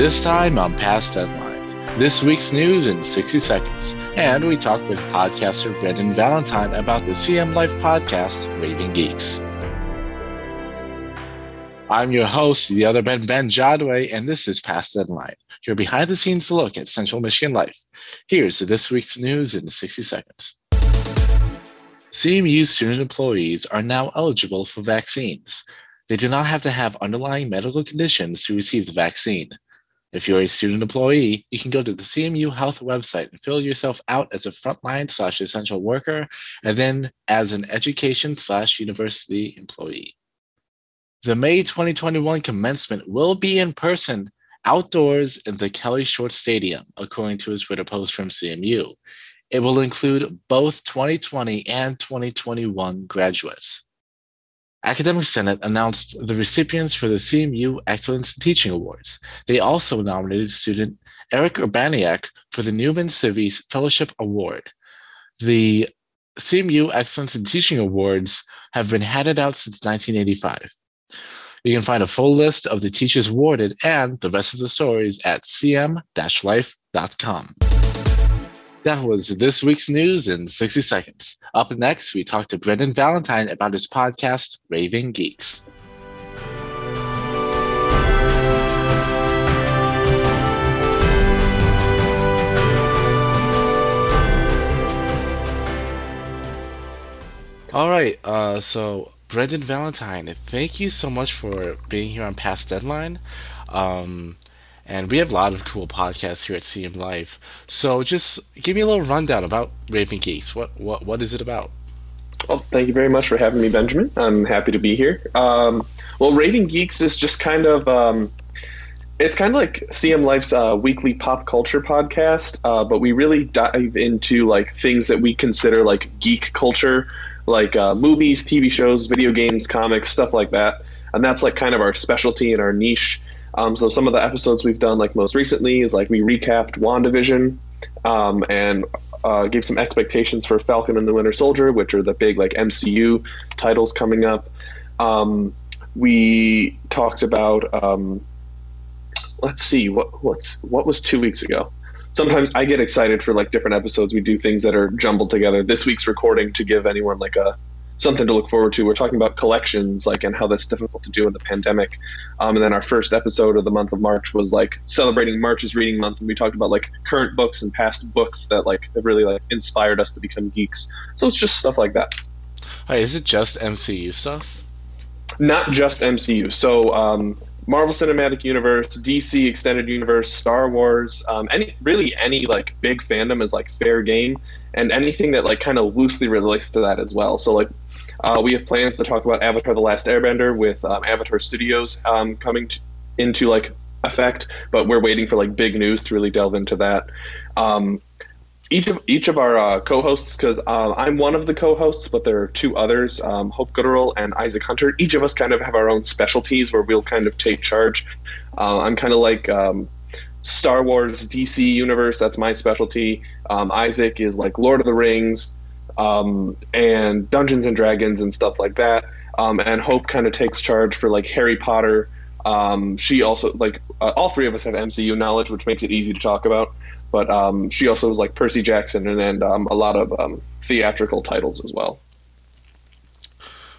This time on Past Deadline. This week's news in 60 seconds. And we talk with podcaster Brendan Valentine about the CM Life podcast, Raving Geeks. I'm your host, the other Ben, Ben Jadway, and this is Past Deadline, your behind the scenes look at Central Michigan life. Here's this week's news in 60 seconds. CMU student employees are now eligible for vaccines. They do not have to have underlying medical conditions to receive the vaccine. If you're a student employee, you can go to the CMU Health website and fill yourself out as a frontline slash essential worker, and then as an education slash university employee. The May 2021 commencement will be in person outdoors in the Kelly/Shorts Stadium, according to his Twitter post from CMU. It will include both 2020 and 2021 graduates. Academic Senate announced the recipients for the CMU Excellence in Teaching Awards. They also nominated student Eric Urbaniak for the Newman Civic Fellowship Award. The CMU Excellence in Teaching Awards have been handed out since 1985. You can find a full list of the teachers awarded and the rest of the stories at cm-life.com. That was this week's news in 60 seconds. Up next, we talk to Brendan Valentine about his podcast, Raving Geeks. All right, uh, so Brendan Valentine, thank you so much for being here on Past Deadline. Um, and we have a lot of cool podcasts here at CM Life. So just give me a little rundown about Raving Geeks. What what what is it about? Well, thank you very much for having me, Benjamin. I'm happy to be here. Um, well, Raving Geeks is just kind of um, it's kind of like CM Life's uh, weekly pop culture podcast, uh, but we really dive into like things that we consider like geek culture, like uh, movies, TV shows, video games, comics, stuff like that. And that's like kind of our specialty and our niche. Um, so some of the episodes we've done, like most recently, is like we recapped WandaVision um, and uh, gave some expectations for Falcon and the Winter Soldier, which are the big like MCU titles coming up. Um, we talked about um, let's see what what's what was two weeks ago. Sometimes I get excited for like different episodes. We do things that are jumbled together. This week's recording to give anyone like a something to look forward to. We're talking about collections, like, and how that's difficult to do in the pandemic. Um, and then our first episode of the month of March was like celebrating March's reading month, and we talked about like current books and past books that like have really like inspired us to become geeks. So it's just stuff like that. Hey, is it just MCU stuff? Not just MCU. So um, Marvel Cinematic Universe, DC Extended Universe, Star Wars, um, any really any like big fandom is like fair game, and anything that like kind of loosely relates to that as well. So like uh, we have plans to talk about Avatar: The Last Airbender with um, Avatar Studios um, coming to, into like effect, but we're waiting for like big news to really delve into that. Um, each of each of our uh, co-hosts, because uh, I'm one of the co-hosts, but there are two others, um, Hope Gooderl and Isaac Hunter. Each of us kind of have our own specialties where we'll kind of take charge. Uh, I'm kind of like um, Star Wars, DC universe. That's my specialty. Um, Isaac is like Lord of the Rings, um, and Dungeons and Dragons and stuff like that. Um, and Hope kind of takes charge for like Harry Potter. Um, she also like uh, all three of us have MCU knowledge, which makes it easy to talk about. But um, she also was like Percy Jackson and, and um, a lot of um, theatrical titles as well.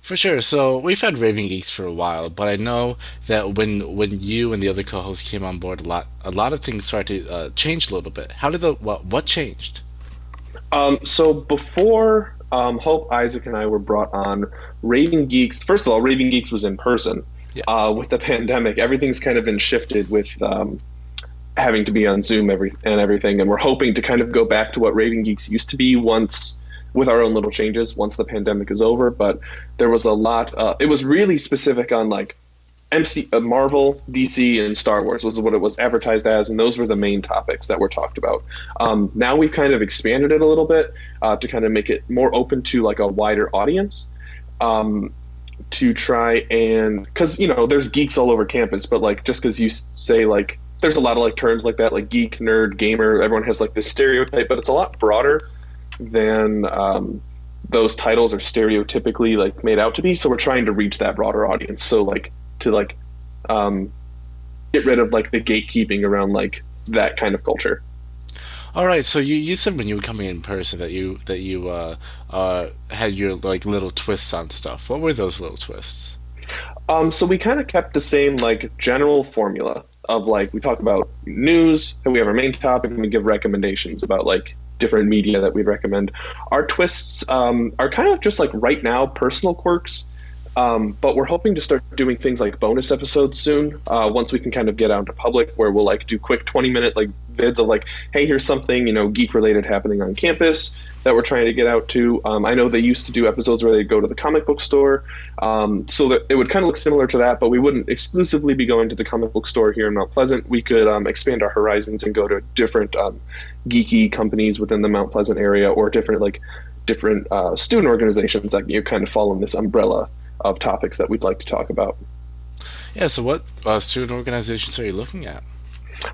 For sure. So we've had Raving Geeks for a while, but I know that when when you and the other co-hosts came on board, a lot a lot of things started to uh, change a little bit. How did the what what changed? Um, so before um, Hope, Isaac, and I were brought on, Raving Geeks. First of all, Raving Geeks was in person. Yeah. Uh, with the pandemic, everything's kind of been shifted with um, having to be on Zoom every and everything, and we're hoping to kind of go back to what Raving Geeks used to be once with our own little changes once the pandemic is over. But there was a lot. Uh, it was really specific on like MC, uh, Marvel, DC, and Star Wars was what it was advertised as, and those were the main topics that were talked about. Um, now we've kind of expanded it a little bit uh, to kind of make it more open to like a wider audience. Um, to try and because you know there's geeks all over campus, but like just because you say like there's a lot of like terms like that like geek, nerd, gamer, everyone has like this stereotype, but it's a lot broader than um, those titles are stereotypically like made out to be. So we're trying to reach that broader audience. So like to like um, get rid of like the gatekeeping around like that kind of culture. All right, so you, you said when you were coming in person that you that you uh, uh, had your like little twists on stuff. What were those little twists? Um, so we kind of kept the same like general formula of like we talk about news, and we have our main topic, and we give recommendations about like different media that we'd recommend. Our twists um, are kind of just like right now personal quirks um, but we're hoping to start doing things like bonus episodes soon. Uh, once we can kind of get out to public, where we'll like do quick twenty minute like vids of like, hey, here's something you know geek related happening on campus that we're trying to get out to. Um, I know they used to do episodes where they'd go to the comic book store, um, so that it would kind of look similar to that, but we wouldn't exclusively be going to the comic book store here in Mount Pleasant. We could um, expand our horizons and go to different um, geeky companies within the Mount Pleasant area, or different like different uh, student organizations that you kind of fall in this umbrella of topics that we'd like to talk about. Yeah. So, what uh, student organizations are you looking at?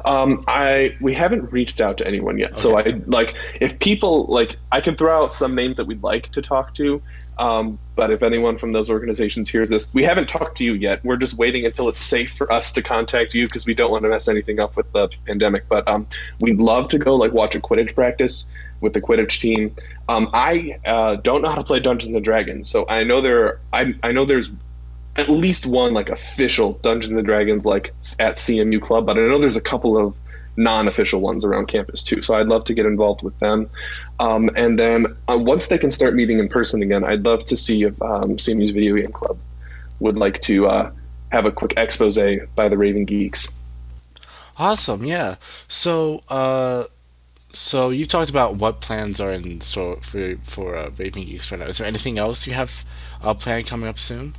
Um, I we haven't reached out to anyone yet. Okay. So I like if people like I can throw out some names that we'd like to talk to. Um, but if anyone from those organizations hears this, we haven't talked to you yet. We're just waiting until it's safe for us to contact you because we don't want to mess anything up with the pandemic. But um, we'd love to go like watch a Quidditch practice with the Quidditch team. Um, I uh, don't know how to play Dungeons and Dragons, so I know there. I I know there's at least one like official Dungeons and Dragons like at CMU club, but I know there's a couple of non-official ones around campus too. So I'd love to get involved with them. Um, and then uh, once they can start meeting in person again, I'd love to see if um, CMU's video game club would like to uh, have a quick expose by the Raving Geeks. Awesome, yeah. So uh, so you talked about what plans are in store for for uh, Raving Geeks for now. Is there anything else you have uh, planned coming up soon?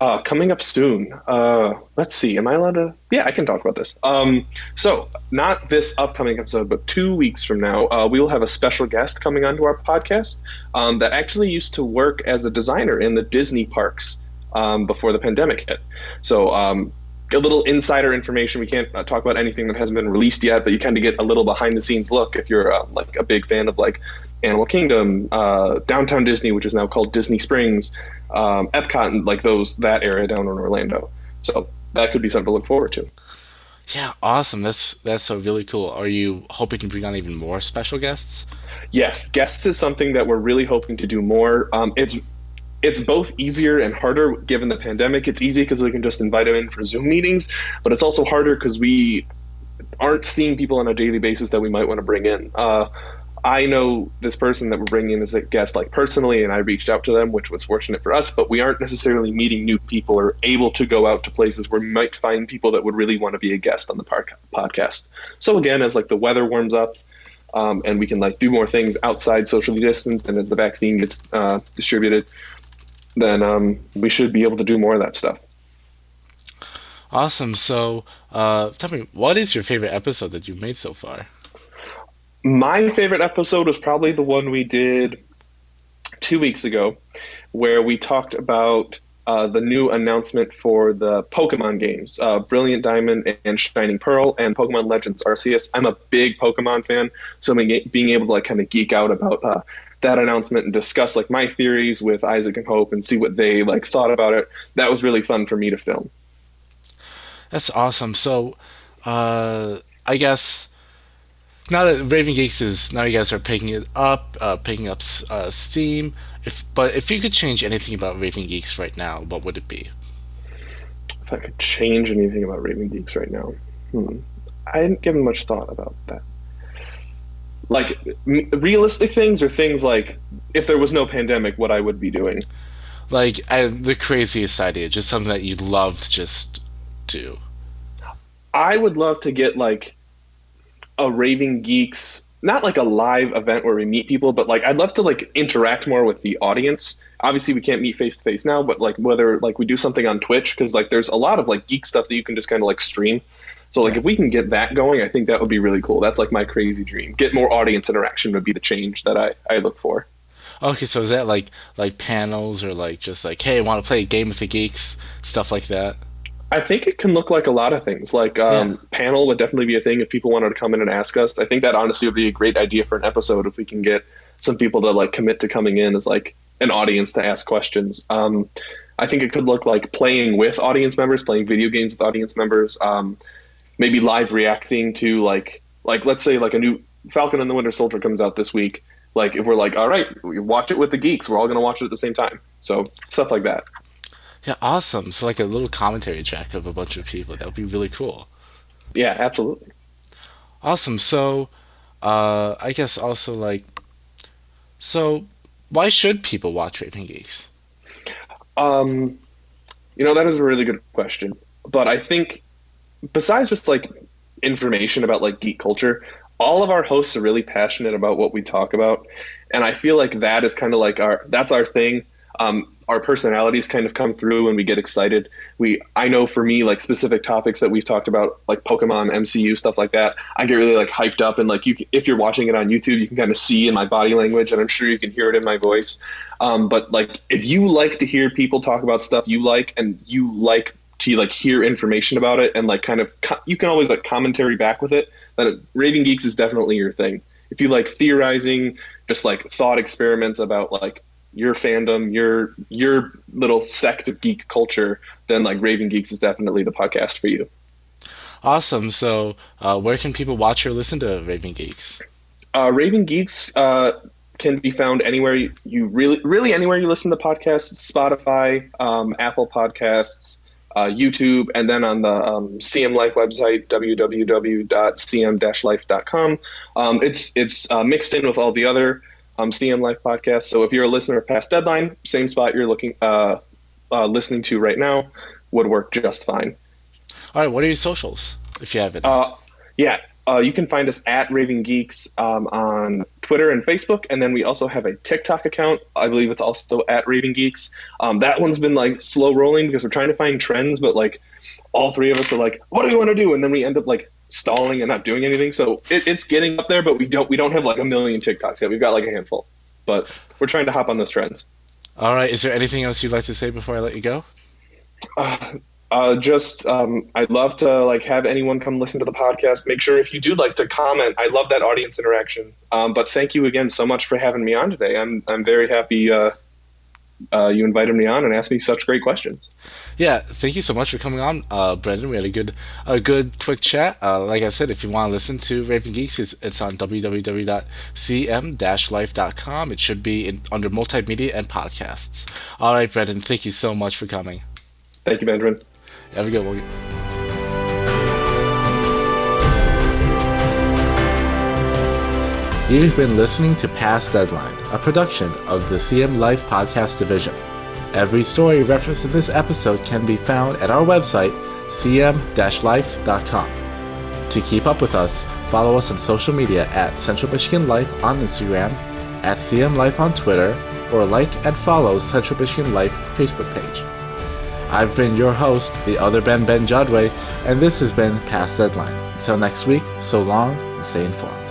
Uh, coming up soon. Uh, let's see. Am I allowed to? Yeah, I can talk about this. Um, so, not this upcoming episode, but two weeks from now, uh, we will have a special guest coming onto our podcast um, that actually used to work as a designer in the Disney parks um, before the pandemic hit. So, um, a little insider information. We can't uh, talk about anything that hasn't been released yet, but you kind of get a little behind the scenes look if you're uh, like a big fan of like Animal Kingdom, uh, Downtown Disney, which is now called Disney Springs, um, Epcot, and like those that area down in Orlando. So that could be something to look forward to. Yeah, awesome. That's that's so really cool. Are you hoping to bring on even more special guests? Yes, guests is something that we're really hoping to do more. Um, it's it's both easier and harder given the pandemic. It's easy because we can just invite them in for Zoom meetings, but it's also harder because we aren't seeing people on a daily basis that we might want to bring in. Uh, I know this person that we're bringing in as a guest like personally, and I reached out to them, which was fortunate for us. But we aren't necessarily meeting new people or able to go out to places where we might find people that would really want to be a guest on the park podcast. So again, as like the weather warms up, um, and we can like do more things outside socially distanced, and as the vaccine gets uh, distributed, then um, we should be able to do more of that stuff. Awesome. So, uh, tell me, what is your favorite episode that you've made so far? My favorite episode was probably the one we did two weeks ago, where we talked about uh, the new announcement for the Pokemon games, uh, Brilliant Diamond and Shining Pearl, and Pokemon Legends Arceus. I'm a big Pokemon fan, so being able to like kind of geek out about uh, that announcement and discuss like my theories with Isaac and Hope and see what they like thought about it. That was really fun for me to film. That's awesome. So, uh, I guess now that Raving Geeks is now you guys are picking it up, uh, picking up uh, steam. If but if you could change anything about Raving Geeks right now, what would it be? If I could change anything about Raving Geeks right now, hmm. I hadn't given much thought about that like realistic things or things like if there was no pandemic what i would be doing like I, the craziest idea just something that you'd love to just do i would love to get like a raving geeks not like a live event where we meet people but like i'd love to like interact more with the audience obviously we can't meet face to face now but like whether like we do something on twitch because like there's a lot of like geek stuff that you can just kind of like stream so like yeah. if we can get that going, I think that would be really cool. That's like my crazy dream. Get more audience interaction would be the change that I, I look for. Okay, so is that like like panels or like just like hey, want to play a game with the geeks, stuff like that? I think it can look like a lot of things. Like um, yeah. panel would definitely be a thing if people wanted to come in and ask us. I think that honestly would be a great idea for an episode if we can get some people to like commit to coming in as like an audience to ask questions. Um, I think it could look like playing with audience members, playing video games with audience members, um, maybe live reacting to like like let's say like a new Falcon and the Winter Soldier comes out this week. Like if we're like, all right, we watch it with the geeks, we're all gonna watch it at the same time. So stuff like that. Yeah, awesome. So like a little commentary track of a bunch of people. That would be really cool. Yeah, absolutely. Awesome. So, uh, I guess also like, so why should people watch Raving Geeks? Um, you know, that is a really good question. But I think besides just like information about like geek culture, all of our hosts are really passionate about what we talk about. And I feel like that is kind of like our that's our thing. Um, our personalities kind of come through when we get excited. We I know for me like specific topics that we've talked about like Pokemon, MCU stuff like that. I get really like hyped up and like you if you're watching it on YouTube, you can kind of see in my body language and I'm sure you can hear it in my voice. Um, but like if you like to hear people talk about stuff you like and you like to like hear information about it and like kind of co- you can always like commentary back with it. That Raving Geeks is definitely your thing. If you like theorizing, just like thought experiments about like your fandom, your your little sect of geek culture, then like Raving Geeks is definitely the podcast for you. Awesome. So, uh, where can people watch or listen to Raving Geeks? Uh, Raving Geeks uh, can be found anywhere you, you, really, really anywhere you listen to podcasts: Spotify, um, Apple Podcasts, uh, YouTube, and then on the um, CM Life website, www.cm-life.com. Um, it's it's uh, mixed in with all the other um, CM Life podcast. So if you're a listener past deadline, same spot you're looking uh, uh, listening to right now would work just fine. All right, what are your socials if you have it? Uh, yeah, uh, you can find us at Raving Geeks um, on Twitter and Facebook, and then we also have a TikTok account. I believe it's also at Raving Geeks. Um, that one's been like slow rolling because we're trying to find trends, but like all three of us are like, "What do we want to do?" And then we end up like stalling and not doing anything. So it, it's getting up there, but we don't we don't have like a million TikToks yet. We've got like a handful, but we're trying to hop on those trends. All right. Is there anything else you'd like to say before I let you go? Uh, uh, just um, I'd love to like have anyone come listen to the podcast. Make sure if you do like to comment. I love that audience interaction. Um, but thank you again so much for having me on today. I'm I'm very happy uh, uh, you invited me on and asked me such great questions. Yeah, thank you so much for coming on, uh, Brendan. We had a good a good quick chat. Uh, like I said, if you want to listen to Raving Geeks, it's, it's on www.cm-life.com. It should be in, under multimedia and podcasts. All right, Brendan, thank you so much for coming. Thank you, Benjamin. Have a good one. You've been listening to Past Deadline, a production of the CM Life Podcast Division. Every story referenced in this episode can be found at our website, cm-life.com. To keep up with us, follow us on social media at Central Michigan Life on Instagram, at CM Life on Twitter, or like and follow Central Michigan Life Facebook page. I've been your host, the other Ben Ben Jadwe, and this has been Past Deadline. Until next week, so long and stay informed.